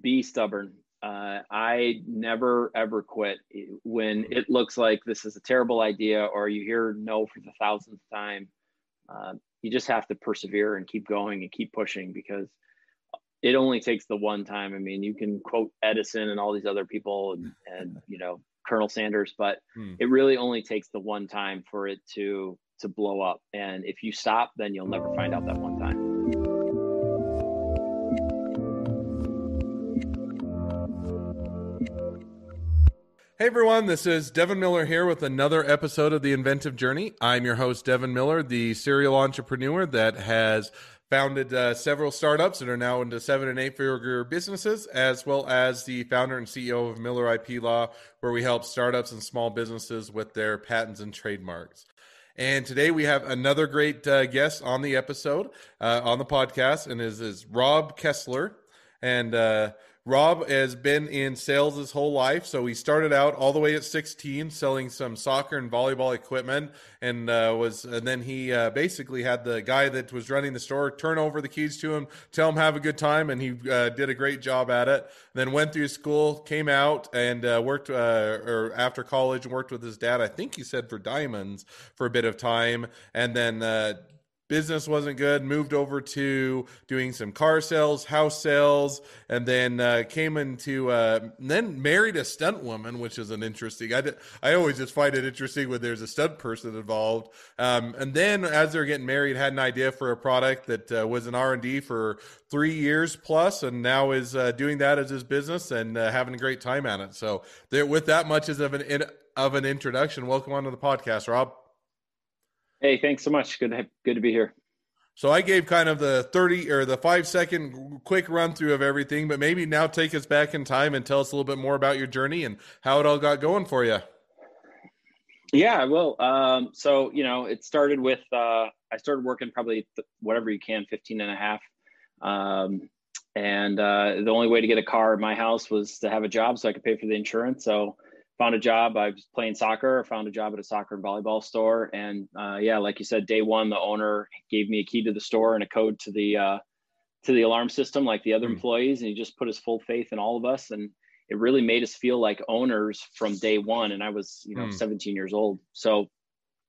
be stubborn. Uh, I never ever quit when it looks like this is a terrible idea or you hear no for the thousandth time. Uh, you just have to persevere and keep going and keep pushing because it only takes the one time. I mean, you can quote Edison and all these other people and, and you know Colonel Sanders, but hmm. it really only takes the one time for it to to blow up. And if you stop, then you'll never find out that one time. Hey everyone, this is Devin Miller here with another episode of The Inventive Journey. I'm your host, Devin Miller, the serial entrepreneur that has founded uh, several startups that are now into seven and eight figure businesses, as well as the founder and CEO of Miller IP Law, where we help startups and small businesses with their patents and trademarks. And today we have another great uh, guest on the episode, uh, on the podcast, and is, is Rob Kessler. And uh, Rob has been in sales his whole life. So he started out all the way at 16 selling some soccer and volleyball equipment, and uh, was and then he uh, basically had the guy that was running the store turn over the keys to him, tell him have a good time, and he uh, did a great job at it. Then went through school, came out, and uh, worked uh, or after college worked with his dad. I think he said for Diamonds for a bit of time, and then uh, business wasn't good moved over to doing some car sales house sales and then uh, came into uh, then married a stunt woman which is an interesting I, I always just find it interesting when there's a stunt person involved. Um, and then as they're getting married had an idea for a product that uh, was an r&d for three years plus and now is uh, doing that as his business and uh, having a great time at it. So there, with that much as of an of an introduction welcome onto the podcast rob Hey, thanks so much. Good to, good to be here. So I gave kind of the 30 or the five second quick run through of everything, but maybe now take us back in time and tell us a little bit more about your journey and how it all got going for you. Yeah, well, um, so, you know, it started with, uh, I started working probably th- whatever you can, 15 and a half. Um, and uh, the only way to get a car at my house was to have a job so I could pay for the insurance. So found a job. I was playing soccer. I found a job at a soccer and volleyball store. And uh, yeah, like you said, day one, the owner gave me a key to the store and a code to the uh, to the alarm system, like the other mm. employees, and he just put his full faith in all of us. And it really made us feel like owners from day one. And I was, you know, mm. 17 years old. So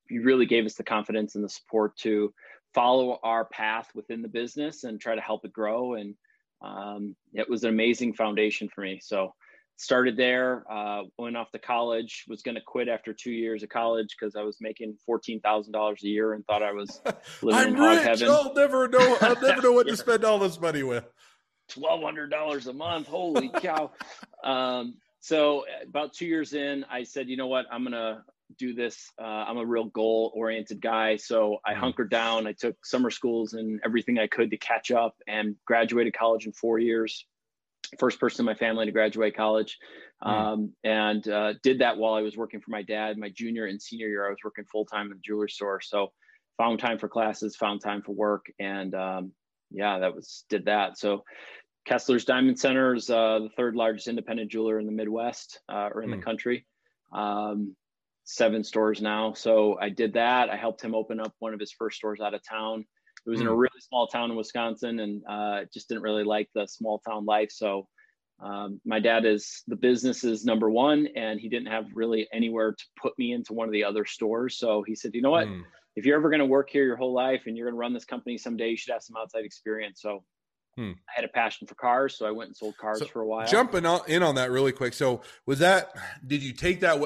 he really gave us the confidence and the support to follow our path within the business and try to help it grow. And um, it was an amazing foundation for me. So started there uh, went off to college was going to quit after two years of college because i was making $14000 a year and thought i was living I'm in hog rich. heaven. I'll never know i'll never know what to spend all this money with. $1200 a month holy cow. Um, so about two years in i said you know what? I'm going to do this. Uh, i'm a real goal oriented guy. So i mm. hunkered down. I took summer schools and everything i could to catch up and graduated college in four years first person in my family to graduate college. Hmm. um, and uh, did that while i was working for my dad. My junior and senior year i was working full-time in the jewelry store. So found time for classes found time for work and um, yeah that was did that. So kessler's diamond center is uh, the third largest independent jeweler in the midwest uh, or in the hmm. country. Um, seven stores now. So i did that. I helped him open up one of his first stores out of town it was mm. in a hmm. really small town in Wisconsin, and uh, just didn't really like the small town life. So um, my dad is the business is number one, and he didn't have really anywhere to put me into one of the other stores. So he said, you know what? Mm. If you're ever going to work here your whole life and you're going to run this company someday, you should have some outside experience. So Hmm. I had a passion for cars, so I went and sold cars so for a while. Jumping in on that really quick. So, was that? Did you take that?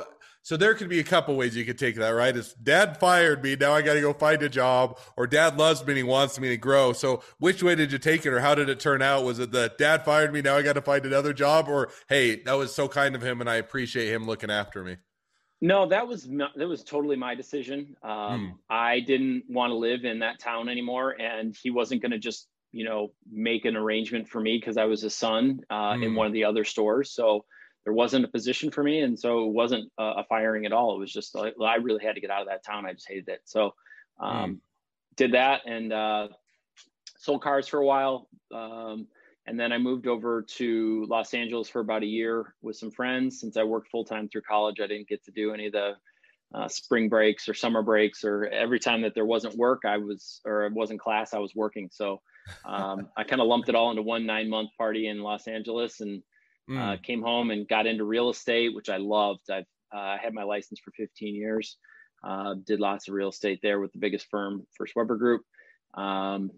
So there could be a couple ways you could take that, right? Is dad fired me, now I got to go find a job, or dad loves me and he wants me to grow. So which way did you take it, or how did it turn out? Was it that dad fired me, now I got to find another job, or hey, that was so kind of him and I appreciate him looking after me? No, that was not, that was totally my decision. Um, hmm. I didn't want to live in that town anymore, and he wasn't going to just you know make an arrangement for me because I was a son uh, hmm. in one of the other stores. So there wasn't a position for me, and so it wasn't a, a firing at all. It was just like well, I really had to get out of that town. I just hated it. So um, mm. did that and uh, sold cars for a while, um, and then I moved over to Los Angeles for about a year with some friends. Since I worked full time through college, I didn't get to do any of the uh, spring breaks or summer breaks or every time that there wasn't work, I was or it wasn't class, I was working. So um, I kind of lumped it all into one nine month party in Los Angeles and mm. uh, came home and got into real estate, which I loved. I've uh, had my license for 15 years. Uh, did lots of real estate there with the biggest firm, First Weber Group. Um,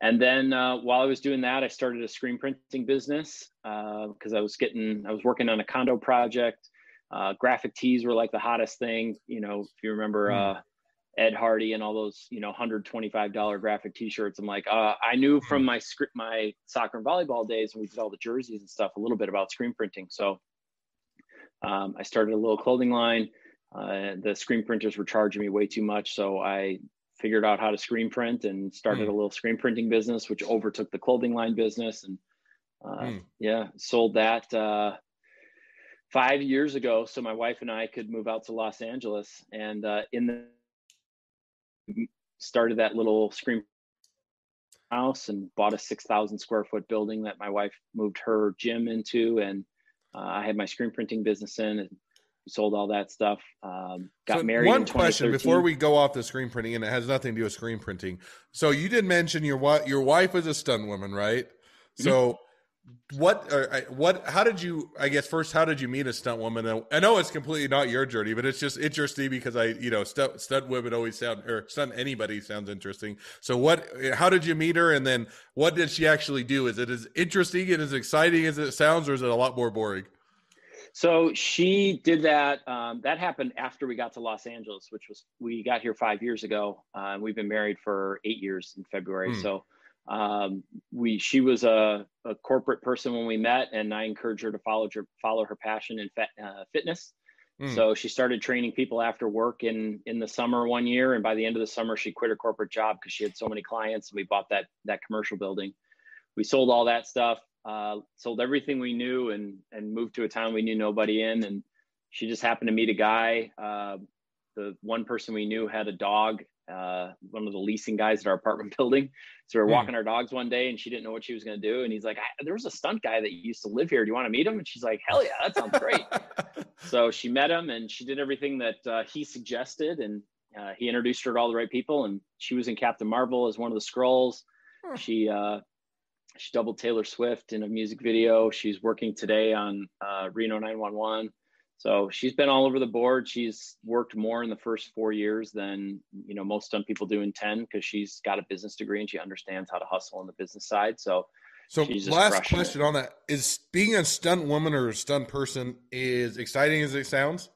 and then uh, while I was doing that, I started a screen printing business because uh, I was getting, I was working on a condo project. Uh, graphic tees were like the hottest thing. You know, if you remember mm. Ed Hardy and all those, you know, $125 graphic t-shirts. I'm like, uh, I knew from my script, my soccer and volleyball days when we did all the jerseys and stuff, a little bit about screen printing. So um, I started a little clothing line. Uh, the screen printers were charging me way too much. So I figured out how to screen print and started mm. a little screen printing business, which overtook the clothing line business. And uh, mm. yeah, sold that uh, five years ago. So my wife and I could move out to Los Angeles. And uh, in the started that little screen house and bought a 6,000 square foot building that my wife moved her gym into. And uh, I had my screen printing business in and sold all that stuff. Um, got so married. One question before we go off the screen printing, and it has nothing to do with screen printing. So you did mention your wife. Your wife is a stunt woman, right? Mm-hmm. So what what how did you i guess first how did you meet a stunt woman? I know it's completely not your journey but it's just interesting because i you know stunt, stunt women always sound or stunt anybody sounds interesting. So what how did you meet her? And then what did she actually do? Is it as interesting and as exciting as it sounds or is it a lot more boring? So she did that um, that happened after we got to los angeles which was we got here five years ago. Uh, we've been married for eight years in february. Hmm. so um, we she was a, a, corporate person when we met, and I encouraged her to follow her follow her passion in fet, uh, fitness. Mm. So she started training people after work in in the summer one year, and by the end of the summer, she quit her corporate job because she had so many clients. And we bought that that commercial building. We sold all that stuff, uh, sold everything we knew, and and moved to a town we knew nobody in. And she just happened to meet a guy. Uh, the one person we knew had a dog uh, one of the leasing guys at our apartment building. So we were hmm. walking our dogs one day and she didn't know what she was going to do. And he's like, there was a stunt guy that used to live here. Do you want to meet him? And she's like, hell yeah, that sounds great. so she met him and she did everything that uh, he suggested. And uh, he introduced her to all the right people. And she was in Captain Marvel as one of the Skrulls. Hmm. She, uh, she doubled Taylor Swift in a music video. She's working today on uh, Reno 911. So she's been all over the board. She's worked more in the first four years than you know most stunt people do in ten because she's got a business degree and she understands how to hustle on the business side. So, so last question it. on that is being a stunt woman or a stunt person is exciting as it sounds.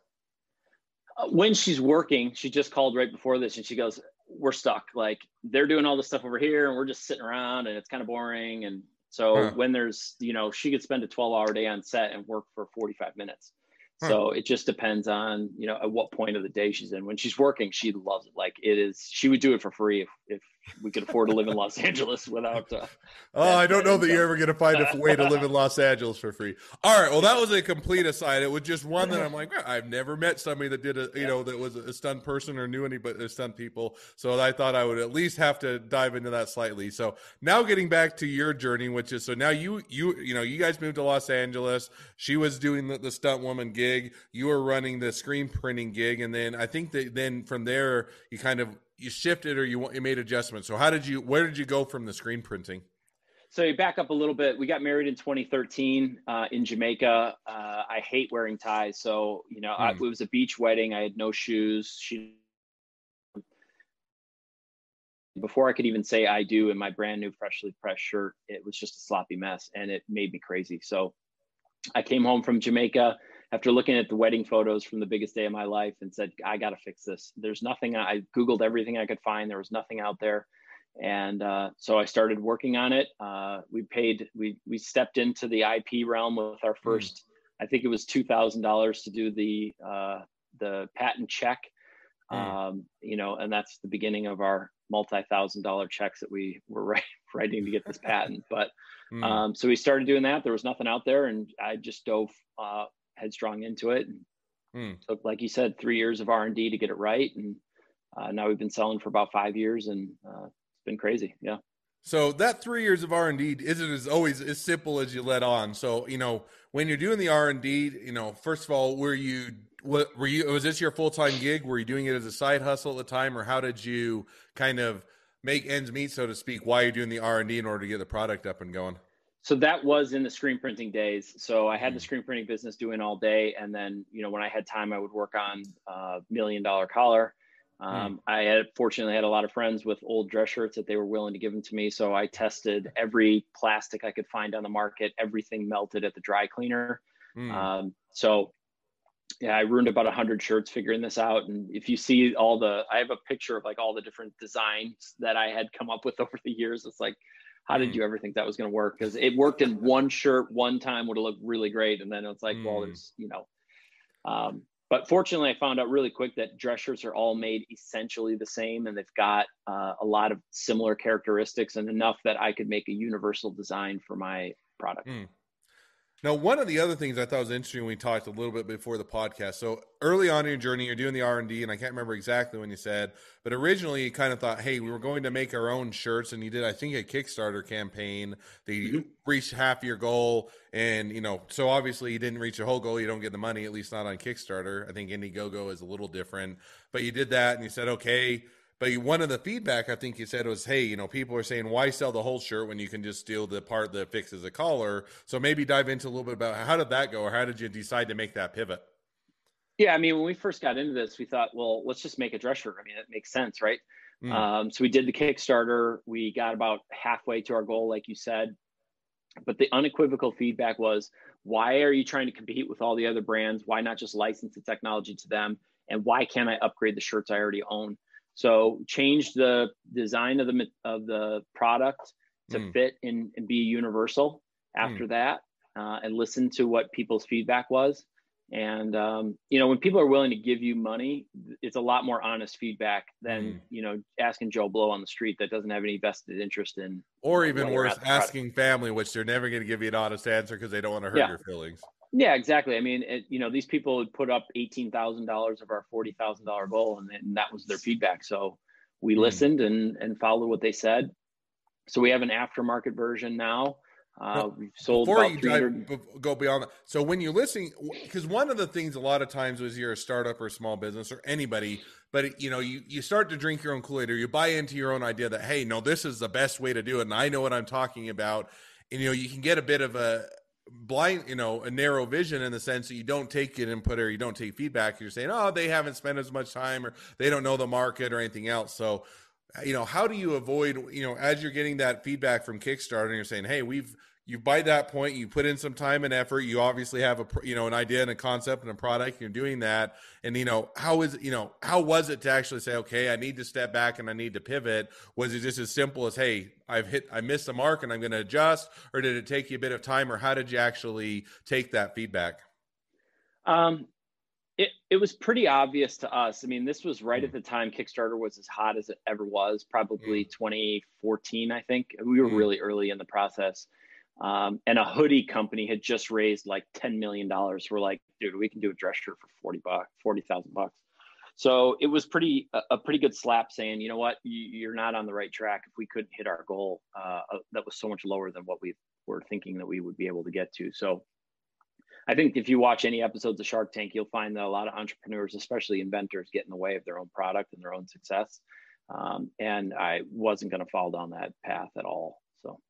Uh, when she's working, she just called right before this and she goes, "We're stuck. Like they're doing all this stuff over here and we're just sitting around and it's kind of boring." And so huh. when there's you know she could spend a twelve hour day on set and work for forty five minutes so it just depends on, you know, at what point of the day she's in. When she's working, she loves it. Like it is, she would do it for free if, if we could afford to live in Los Angeles without. Uh, oh, I don't know that you're ever going to find a way to live in Los Angeles for free. All right. Well, that was a complete aside. It was just one that I'm like, I've never met somebody that did a, you yeah. know, that was a stunt person or knew anybody, that stunt people. So I thought I would at least have to dive into that slightly. So now getting back to your journey, which is so now you, you, you know, you guys moved to Los Angeles. She was doing the, the stunt woman gig. You were running the screen printing gig. And then I think that then from there, you kind of you shifted or you you made adjustments. So how did you where did you go from the screen printing? So you back up a little bit. We got married in 2013 uh, in Jamaica. Uh, I hate wearing ties, so you know hmm. I, it was a beach wedding. I had no shoes. She before I could even say I do in my brand new freshly pressed shirt, it was just a sloppy mess, and it made me crazy. So I came home from Jamaica after looking at the wedding photos from the biggest day of my life and said, I got to fix this. There's nothing, I Googled everything I could find. There was nothing out there. And uh, so I started working on it. Uh, we paid, we, we stepped into the IP realm with our hmm. first, mm. I think it was $2,000 to do the, uh, the patent check. Mm. Um, you know, and that's the beginning of our multi-thousand dollar checks that we were writing to get this patent. But mm. um, so we started doing that. There was nothing out there, and I just dove uh, headstrong into it. And hmm. Took, like you said, three years of R and D to get it right, and uh, now we've been selling for about five years, and uh, it's been crazy. Yeah. So that three years of R and D isn't as always as simple as you let on. So you know when you're doing the R and D, you know first of all, were you what were you was this your full time gig? Were you doing it as a side hustle at the time, or how did you kind of make ends meet, so to speak, while you're doing the R and D in order to get the product up and going? So that was in the screen printing days. So I had the mm. screen printing business doing all day, and then you know when I had time, I would work on a million dollar collar. Um, mm. I had fortunately had a lot of friends with old dress shirts that they were willing to give them to me. So I tested every plastic I could find on the market. Everything melted at the dry cleaner. Mm. Um, so yeah, I ruined about a hundred shirts figuring this out. And if you see all the, I have a picture of like all the different designs that I had come up with over the years. It's like, how did mm. you ever think that was going to work? Because it worked in one shirt one time would have looked really great, and then it's like, mm. well, there's you know. Um, but fortunately, I found out really quick that dress shirts are all made essentially the same, and they've got uh, a lot of similar characteristics, and enough that I could make a universal design for my product. Mm. Now, one of the other things I thought was interesting we talked a little bit before the podcast. So early on in your journey, you're doing the R and D, and I can't remember exactly when you said, but originally you kind of thought, "Hey, we were going to make our own shirts," and you did, I think, a Kickstarter campaign. They mm-hmm. reached half your goal, and you know, so obviously you didn't reach your whole goal. You don't get the money, at least not on Kickstarter. I think Indiegogo is a little different, but you did that, and you said, "Okay." But one of the feedback I think you said was, hey, you know, people are saying, why sell the whole shirt when you can just steal the part that fixes the collar? So maybe dive into a little bit about how did that go, or how did you decide to make that pivot? Yeah, I mean, when we first got into this, we thought, well, let's just make a dress shirt. I mean, it makes sense, right? Mm. Um, so we did the Kickstarter. We got about halfway to our goal, like you said. But the unequivocal feedback was, why are you trying to compete with all the other brands? Why not just license the technology to them? And why can't I upgrade the shirts I already own? So change the design of the of the product to mm. fit and, and, be universal after mm. that, uh, and listen to what people's feedback was. And um, you know, when people are willing to give you money, it's a lot more honest feedback than mm. you know asking Joe Blow on the street that doesn't have any vested interest in. Or even worse, asking family, which they're never going to give you an honest answer because they don't want to hurt yeah. your feelings. Yeah, exactly. I mean, it, you know, these people would put up eighteen thousand dollars of our forty thousand dollar goal, and, and, that was their feedback. So we mm. listened and and followed what they said. So we have an aftermarket version now. Uh, we've sold before you dive, go beyond that. So when you're listening, because one of the things a lot of times was you're a startup or a small business or anybody, but you know you you start to drink your own Kool Aid or you buy into your own idea that hey, no, this is the best way to do it, and I know what I'm talking about. And you know you can get a bit of a blind, you know, a narrow vision in the sense that you don't take it input or you don't take feedback. You're saying, oh, they haven't spent as much time or they don't know the market or anything else. So, you know, how do you avoid, you know, as you're getting that feedback from Kickstarter and you're saying, hey, we've you by that point you put in some time and effort you obviously have a you know an idea and a concept and a product you're doing that and you know how is it you know how was it to actually say okay i need to step back and i need to pivot was it just as simple as hey i've hit i missed the mark and i'm going to adjust or did it take you a bit of time or how did you actually take that feedback um it, it was pretty obvious to us. I mean, this was right at the time Kickstarter was as hot as it ever was, probably mm. 2014, I think. We were mm. really early in the process. Um, and a hoodie company had just raised like $10 million. We're like, dude, we can do a dress shirt for 40 bucks, 40,000 bucks. So it was pretty, a, pretty good slap saying, you know what, you, are not on the right track. If we couldn't hit our goal, uh, uh, that was so much lower than what we were thinking that we would be able to get to. So I think if you watch any episodes of Shark Tank, you'll find that a lot of entrepreneurs, especially inventors, get in the way of their own product and their own success. Um, and I wasn't going to fall down that path at all. So,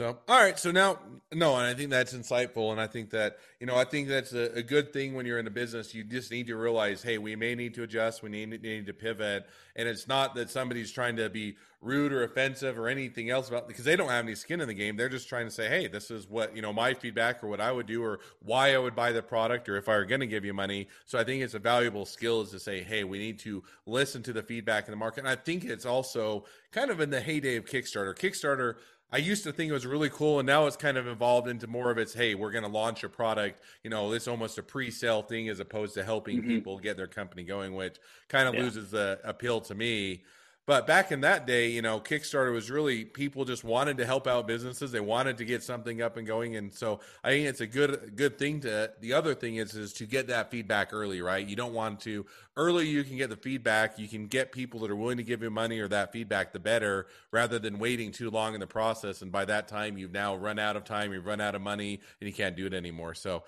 all right. So now, no, and I think that's insightful. And I think that, you know, I think that's a, a, good thing when you're in a business. You just need to realize, hey, we may need to adjust. We need, need to pivot. And it's not that somebody's trying to be rude or offensive or anything else about because they don't have any skin in the game. They're just trying to say, hey, this is what, you know, my feedback or what I would do or why I would buy the product or if I were going to give you money. So I think it's a valuable skill is to say, hey, we need to listen to the feedback in the market. And I think it's also kind of in the heyday of Kickstarter. Kickstarter, I used to think it was really cool, and now it's kind of evolved into more of its hey, we're going to launch a product. You know, it's almost a pre-sale thing as opposed to helping mm-hmm. people get their company going, which kind of yeah. loses the appeal to me. But back in that day, you know, Kickstarter was really people just wanted to help out businesses. They wanted to get something up and going, and so I think it's a good good thing to. The other thing is is to get that feedback early, right? You don't want to early. You can get the feedback. You can get people that are willing to give you money or that feedback, the better, rather than waiting too long in the process. And by that time, you've now run out of time, you've run out of money, and you can't do it anymore. So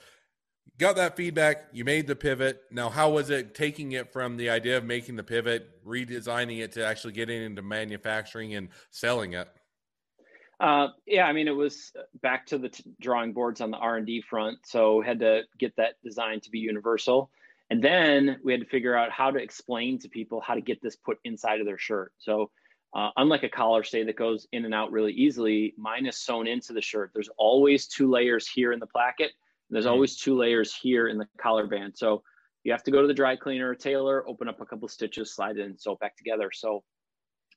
got that feedback. You made the pivot. Now, how was it taking it from the idea of making the pivot, redesigning it to actually getting into manufacturing and selling it? Uh, yeah, I mean, it was back to the t- drawing boards on the R and D front. So had to get that design to be universal, and then we had to figure out how to explain to people how to get this put inside of their shirt. So uh, unlike a collar stay that goes in and out really easily, mine is sewn into the shirt. There's always two layers here in the placket. There's mm-hmm. always two layers here in the collar band. So you have to go to the dry cleaner, tailor, open up a couple stitches, slide it, and sew it back together. So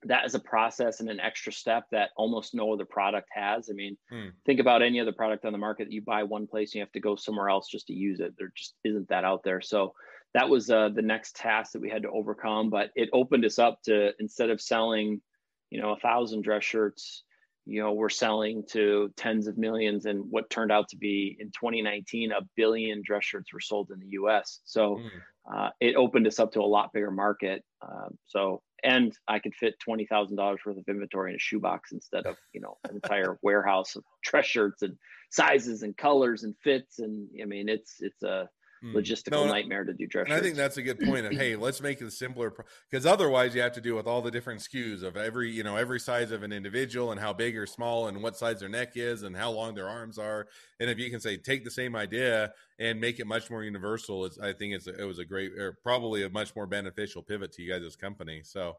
that is a process and an extra step that almost no other product has. I mean, hmm. think about any other product on the market that you buy one place and you have to go somewhere else just to use it. There just isn't that out there. So that was uh, the next task that we had to overcome. But it opened us up to instead of selling you know a thousand dress shirts you know we're selling to tens of millions and what turned out to be in 2019 a billion dress shirts were sold in the us so mm. uh, it opened us up to a lot bigger market. Um, so and i could fit $20000 worth of inventory in a shoebox instead of you know an entire warehouse of dress shirts and sizes and colors and fits. And i mean it's it's a Hmm. logistical no, nightmare to do dress. And I think that's a good point. Of hey, let's make it simpler because otherwise you have to deal with all the different SKUs of every you know every size of an individual and how big or small and what size their neck is and how long their arms are. And if you can say take the same idea and make it much more universal, it's I think it's it was a great or probably a much more beneficial pivot to you guys' as company. So.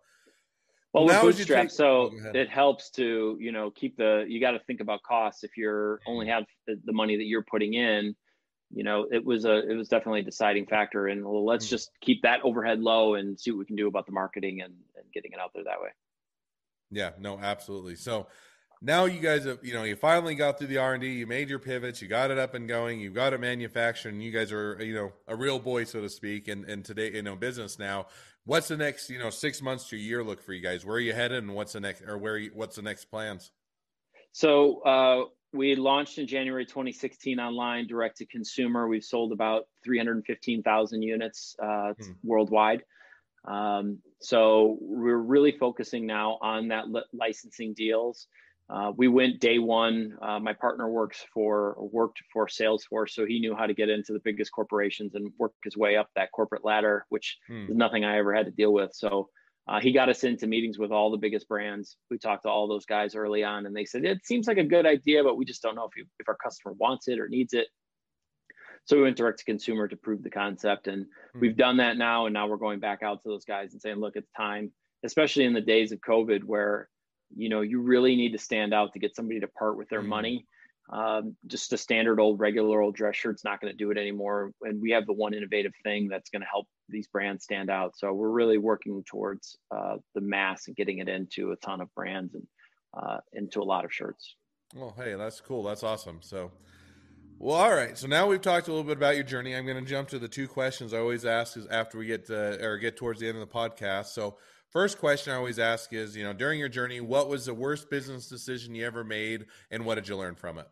Well, we bootstrap, bootstrapped, so oh, it helps to you know keep the. You got to think about costs if you're only have the, the money that you're putting in you know, it was a it was definitely a deciding factor. And well, let's mm-hmm. just keep that overhead low and see what we can do about the marketing and, and getting it out there that way. Yeah, no, absolutely. So now you guys have you know you finally got through the r&d you made your pivots you got it up and going you got it manufactured and you guys are you know a real boy so to speak and, and today you know business now what's the next you know six months to a year look for you guys where are you headed and what's the next or where you, what's the next plans so uh, we launched in January 2016 online, direct to consumer. We've sold about 315,000 units uh, hmm. worldwide. Um, so we're really focusing now on that li- licensing deals. Uh, we went day one. Uh, my partner works for worked for Salesforce, so he knew how to get into the biggest corporations and work his way up that corporate ladder, which hmm. is nothing I ever had to deal with. So uh, he got us into meetings with all the biggest brands. We talked to all those guys early on, and they said it seems like a good idea, but we just don't know if you, if our customer wants it or needs it. So we went direct to consumer to prove the concept, and mm-hmm. we've done that now. And now we're going back out to those guys and saying, look, it's time, especially in the days of COVID, where you know you really need to stand out to get somebody to part with their mm-hmm. money. Um, just a standard old regular old dress shirt's not going to do it anymore. And we have the one innovative thing that's going to help these brands stand out. So we're really working towards uh, the mass and getting it into a ton of brands and uh, into a lot of shirts. Well, hey, that's cool. That's awesome. So, well, all right. So now we've talked a little bit about your journey. I'm going to jump to the two questions I always ask is after we get to, or get towards the end of the podcast. So, first question I always ask is, you know, during your journey, what was the worst business decision you ever made, and what did you learn from it?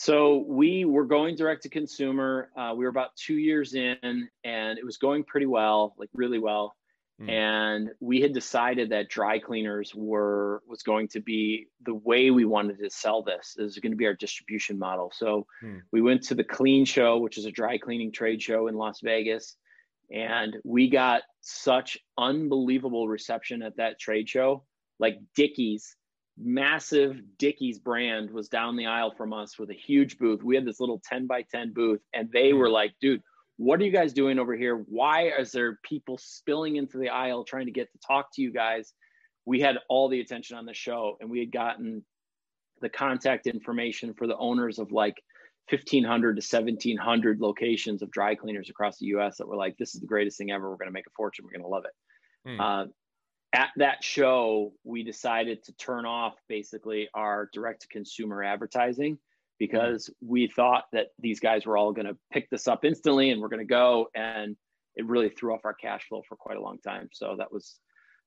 So we were going direct to consumer. Uh, we were about two years in, and it was going pretty well, like really well. Mm. And we had decided that dry cleaners were was going to be the way we wanted to sell this. This is going to be our distribution model. So mm. we went to the Clean Show, which is a dry cleaning trade show in Las Vegas, and we got such unbelievable reception at that trade show. Like Dickies massive Dickies brand was down the aisle from us with a huge booth. We had this little 10 by 10 booth, and they were like, dude, what are you guys doing over here? Why is there people spilling into the aisle trying to get to talk to you guys? We had all the attention on the show, and we had gotten the contact information for the owners of like 1500 to 1700 locations of dry cleaners across the US that were like, this is the greatest thing ever. We're going to make a fortune. We're going to love it. Hmm. Uh, at that show, we decided to turn off basically our direct to consumer advertising because we thought that these guys were all going to pick this up instantly and we're going to go. And it really threw off our cash flow for quite a long time. So that was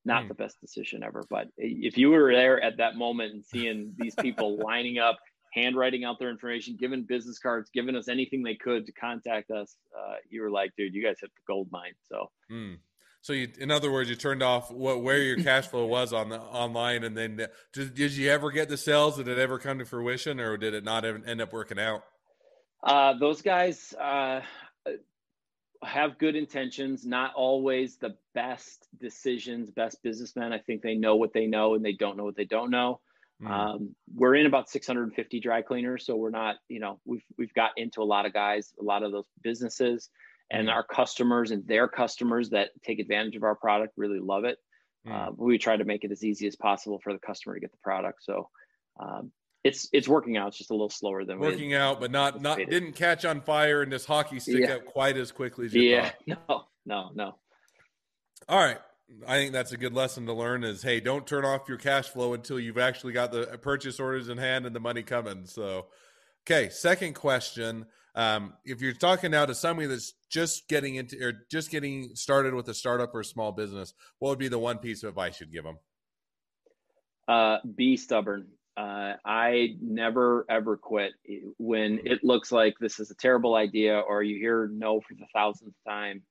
not mm. the best decision ever. But if you were there at that moment and seeing these people lining up, handwriting out their information, giving business cards, giving us anything they could to contact us, uh, you were like, dude, you guys hit the gold mine. So. Mm. So you, in other words, you turned off what where your cash flow was on the online, and then did, did you ever get the sales? Did it ever come to fruition, or did it not end up working out? Uh, those guys uh, have good intentions, not always the best decisions, best businessmen. I think they know what they know and they don't know what they don't know. Mm. Um, we're in about 650 dry cleaners, so we're not, you know, we've we've got into a lot of guys, a lot of those businesses, and our customers and their customers that take advantage of our product really love it. Mm. Uh, we try to make it as easy as possible for the customer to get the product. So um, it's it's working out. It's just a little slower than working out, but not not didn't catch on fire and this hockey stick yeah. up quite as quickly as you yeah. thought. No, no, no. All right. I think that's a good lesson to learn is hey, don't turn off your cash flow until you've actually got the purchase orders in hand and the money coming. So, okay, second question. Um, if you're talking now to somebody that's just getting into or just getting started with a startup or a small business, what would be the one piece of advice you'd give them? Uh, be stubborn. Uh, I never ever quit when it looks like this is a terrible idea or you hear no for the thousandth time.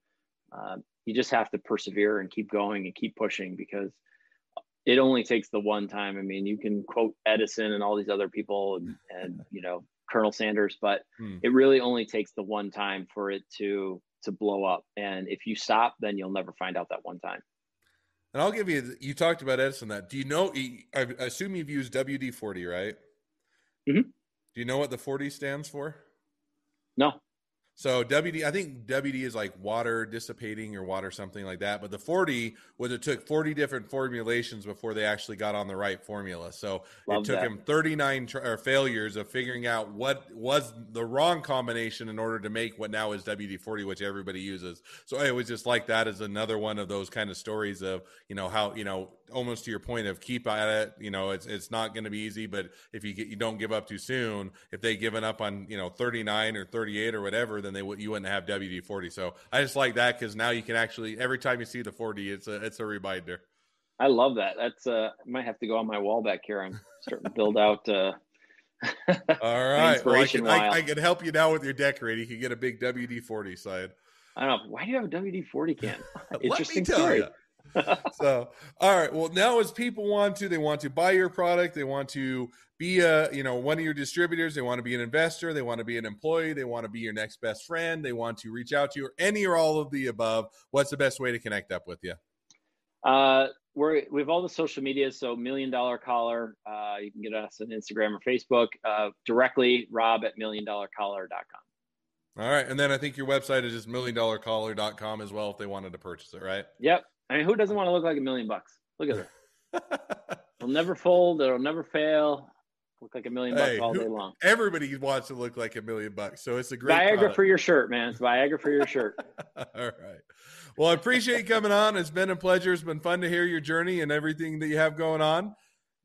Uh, you just have to persevere and keep going and keep pushing because it only takes the one time. I mean, you can quote Edison and all these other people and, and you know Colonel Sanders, but hmm. it really only takes the one time for it to to blow up. And if you stop, then you'll never find out that one time. And I'll give you. You talked about Edison. That do you know? I assume you've used WD forty, right? Mm-hmm. Do you know what the forty stands for? No. So WD, I think WD is like water dissipating or water something like that. But the 40 was it took 40 different formulations before they actually got on the right formula. So Love it took that. him 39 tr- or failures of figuring out what was the wrong combination in order to make what now is WD 40, which everybody uses. So it was just like that as another one of those kind of stories of you know how you know almost to your point of keep at it. You know, it's it's not going to be easy, but if you get you don't give up too soon, if they given up on you know 39 or 38 or whatever, then they would you wouldn't have WD 40. So I just like that because now you can actually every time you see the 40, it's a it's a reminder. I love that. That's uh, I might have to go on my wall back here. I'm starting to build out. Uh, All right, well, I, can, I, I, can help you now with your decorating. You can get a big WD 40 side. I don't know. Why do you have a WD 40 can? Interesting story. You so all right. Well now as people want to they want to buy your product they want to be a you know one of your distributors they want to be an investor they want to be an employee they want to be your next best friend they want to reach out to you or any or all of the above what's the best way to connect up with you? Uh we're we have all the social media so million dollar collar uh, you can get us on instagram or facebook uh, directly rob at million dollar collar.com all right. And then i think your website is just million dollar collar.com as well if they wanted to purchase it right? Yep I mean, who doesn't want to look like a million bucks? Look at her. It'll never fold. It'll never fail. Look like a million bucks hey, all day long. Everybody wants to look like a million bucks, so it's a great Viagra product. for your shirt, man. It's Viagra for your shirt. all right. Well, I appreciate you coming on. It's been a pleasure. It's been fun to hear your journey and everything that you have going on.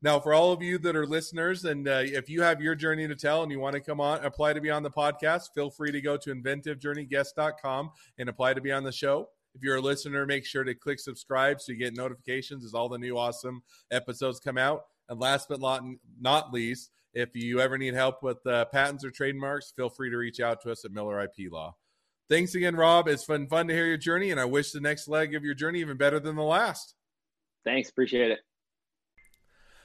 Now, for all of you that are listeners, and uh, if you have your journey to tell and you want to come on, apply to be on the podcast, feel free to go to inventivejourneyguest.com and apply to be on the show. If you're a listener, make sure to click subscribe so you get notifications as all the new awesome episodes come out. And last but not least, if you ever need help with uh, patents or trademarks, feel free to reach out to us at Miller IP Law. Thanks again, Rob. It's been fun to hear your journey, and I wish the next leg of your journey even better than the last. Thanks. Appreciate it.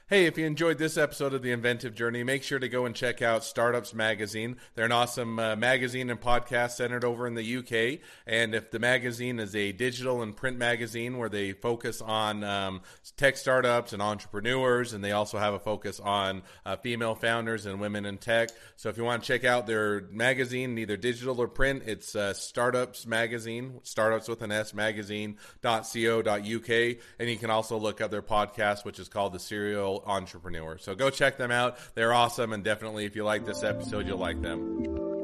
Hey, if you enjoyed this episode of The Inventive Journey, make sure to go and check out Startups Magazine. They're an awesome uh, magazine and podcast centered over in the UK. And if the magazine is a digital and print magazine where they focus on um, tech startups and entrepreneurs, and they also have a focus on uh, female founders and women in tech. So if you want to check out their magazine, either digital or print, it's uh, Startups Magazine, startups with an S magazine.co.uk. And you can also look up their podcast, which is called The Serial entrepreneur. So go check them out. They're awesome. And definitely, if you like this episode, you'll like them.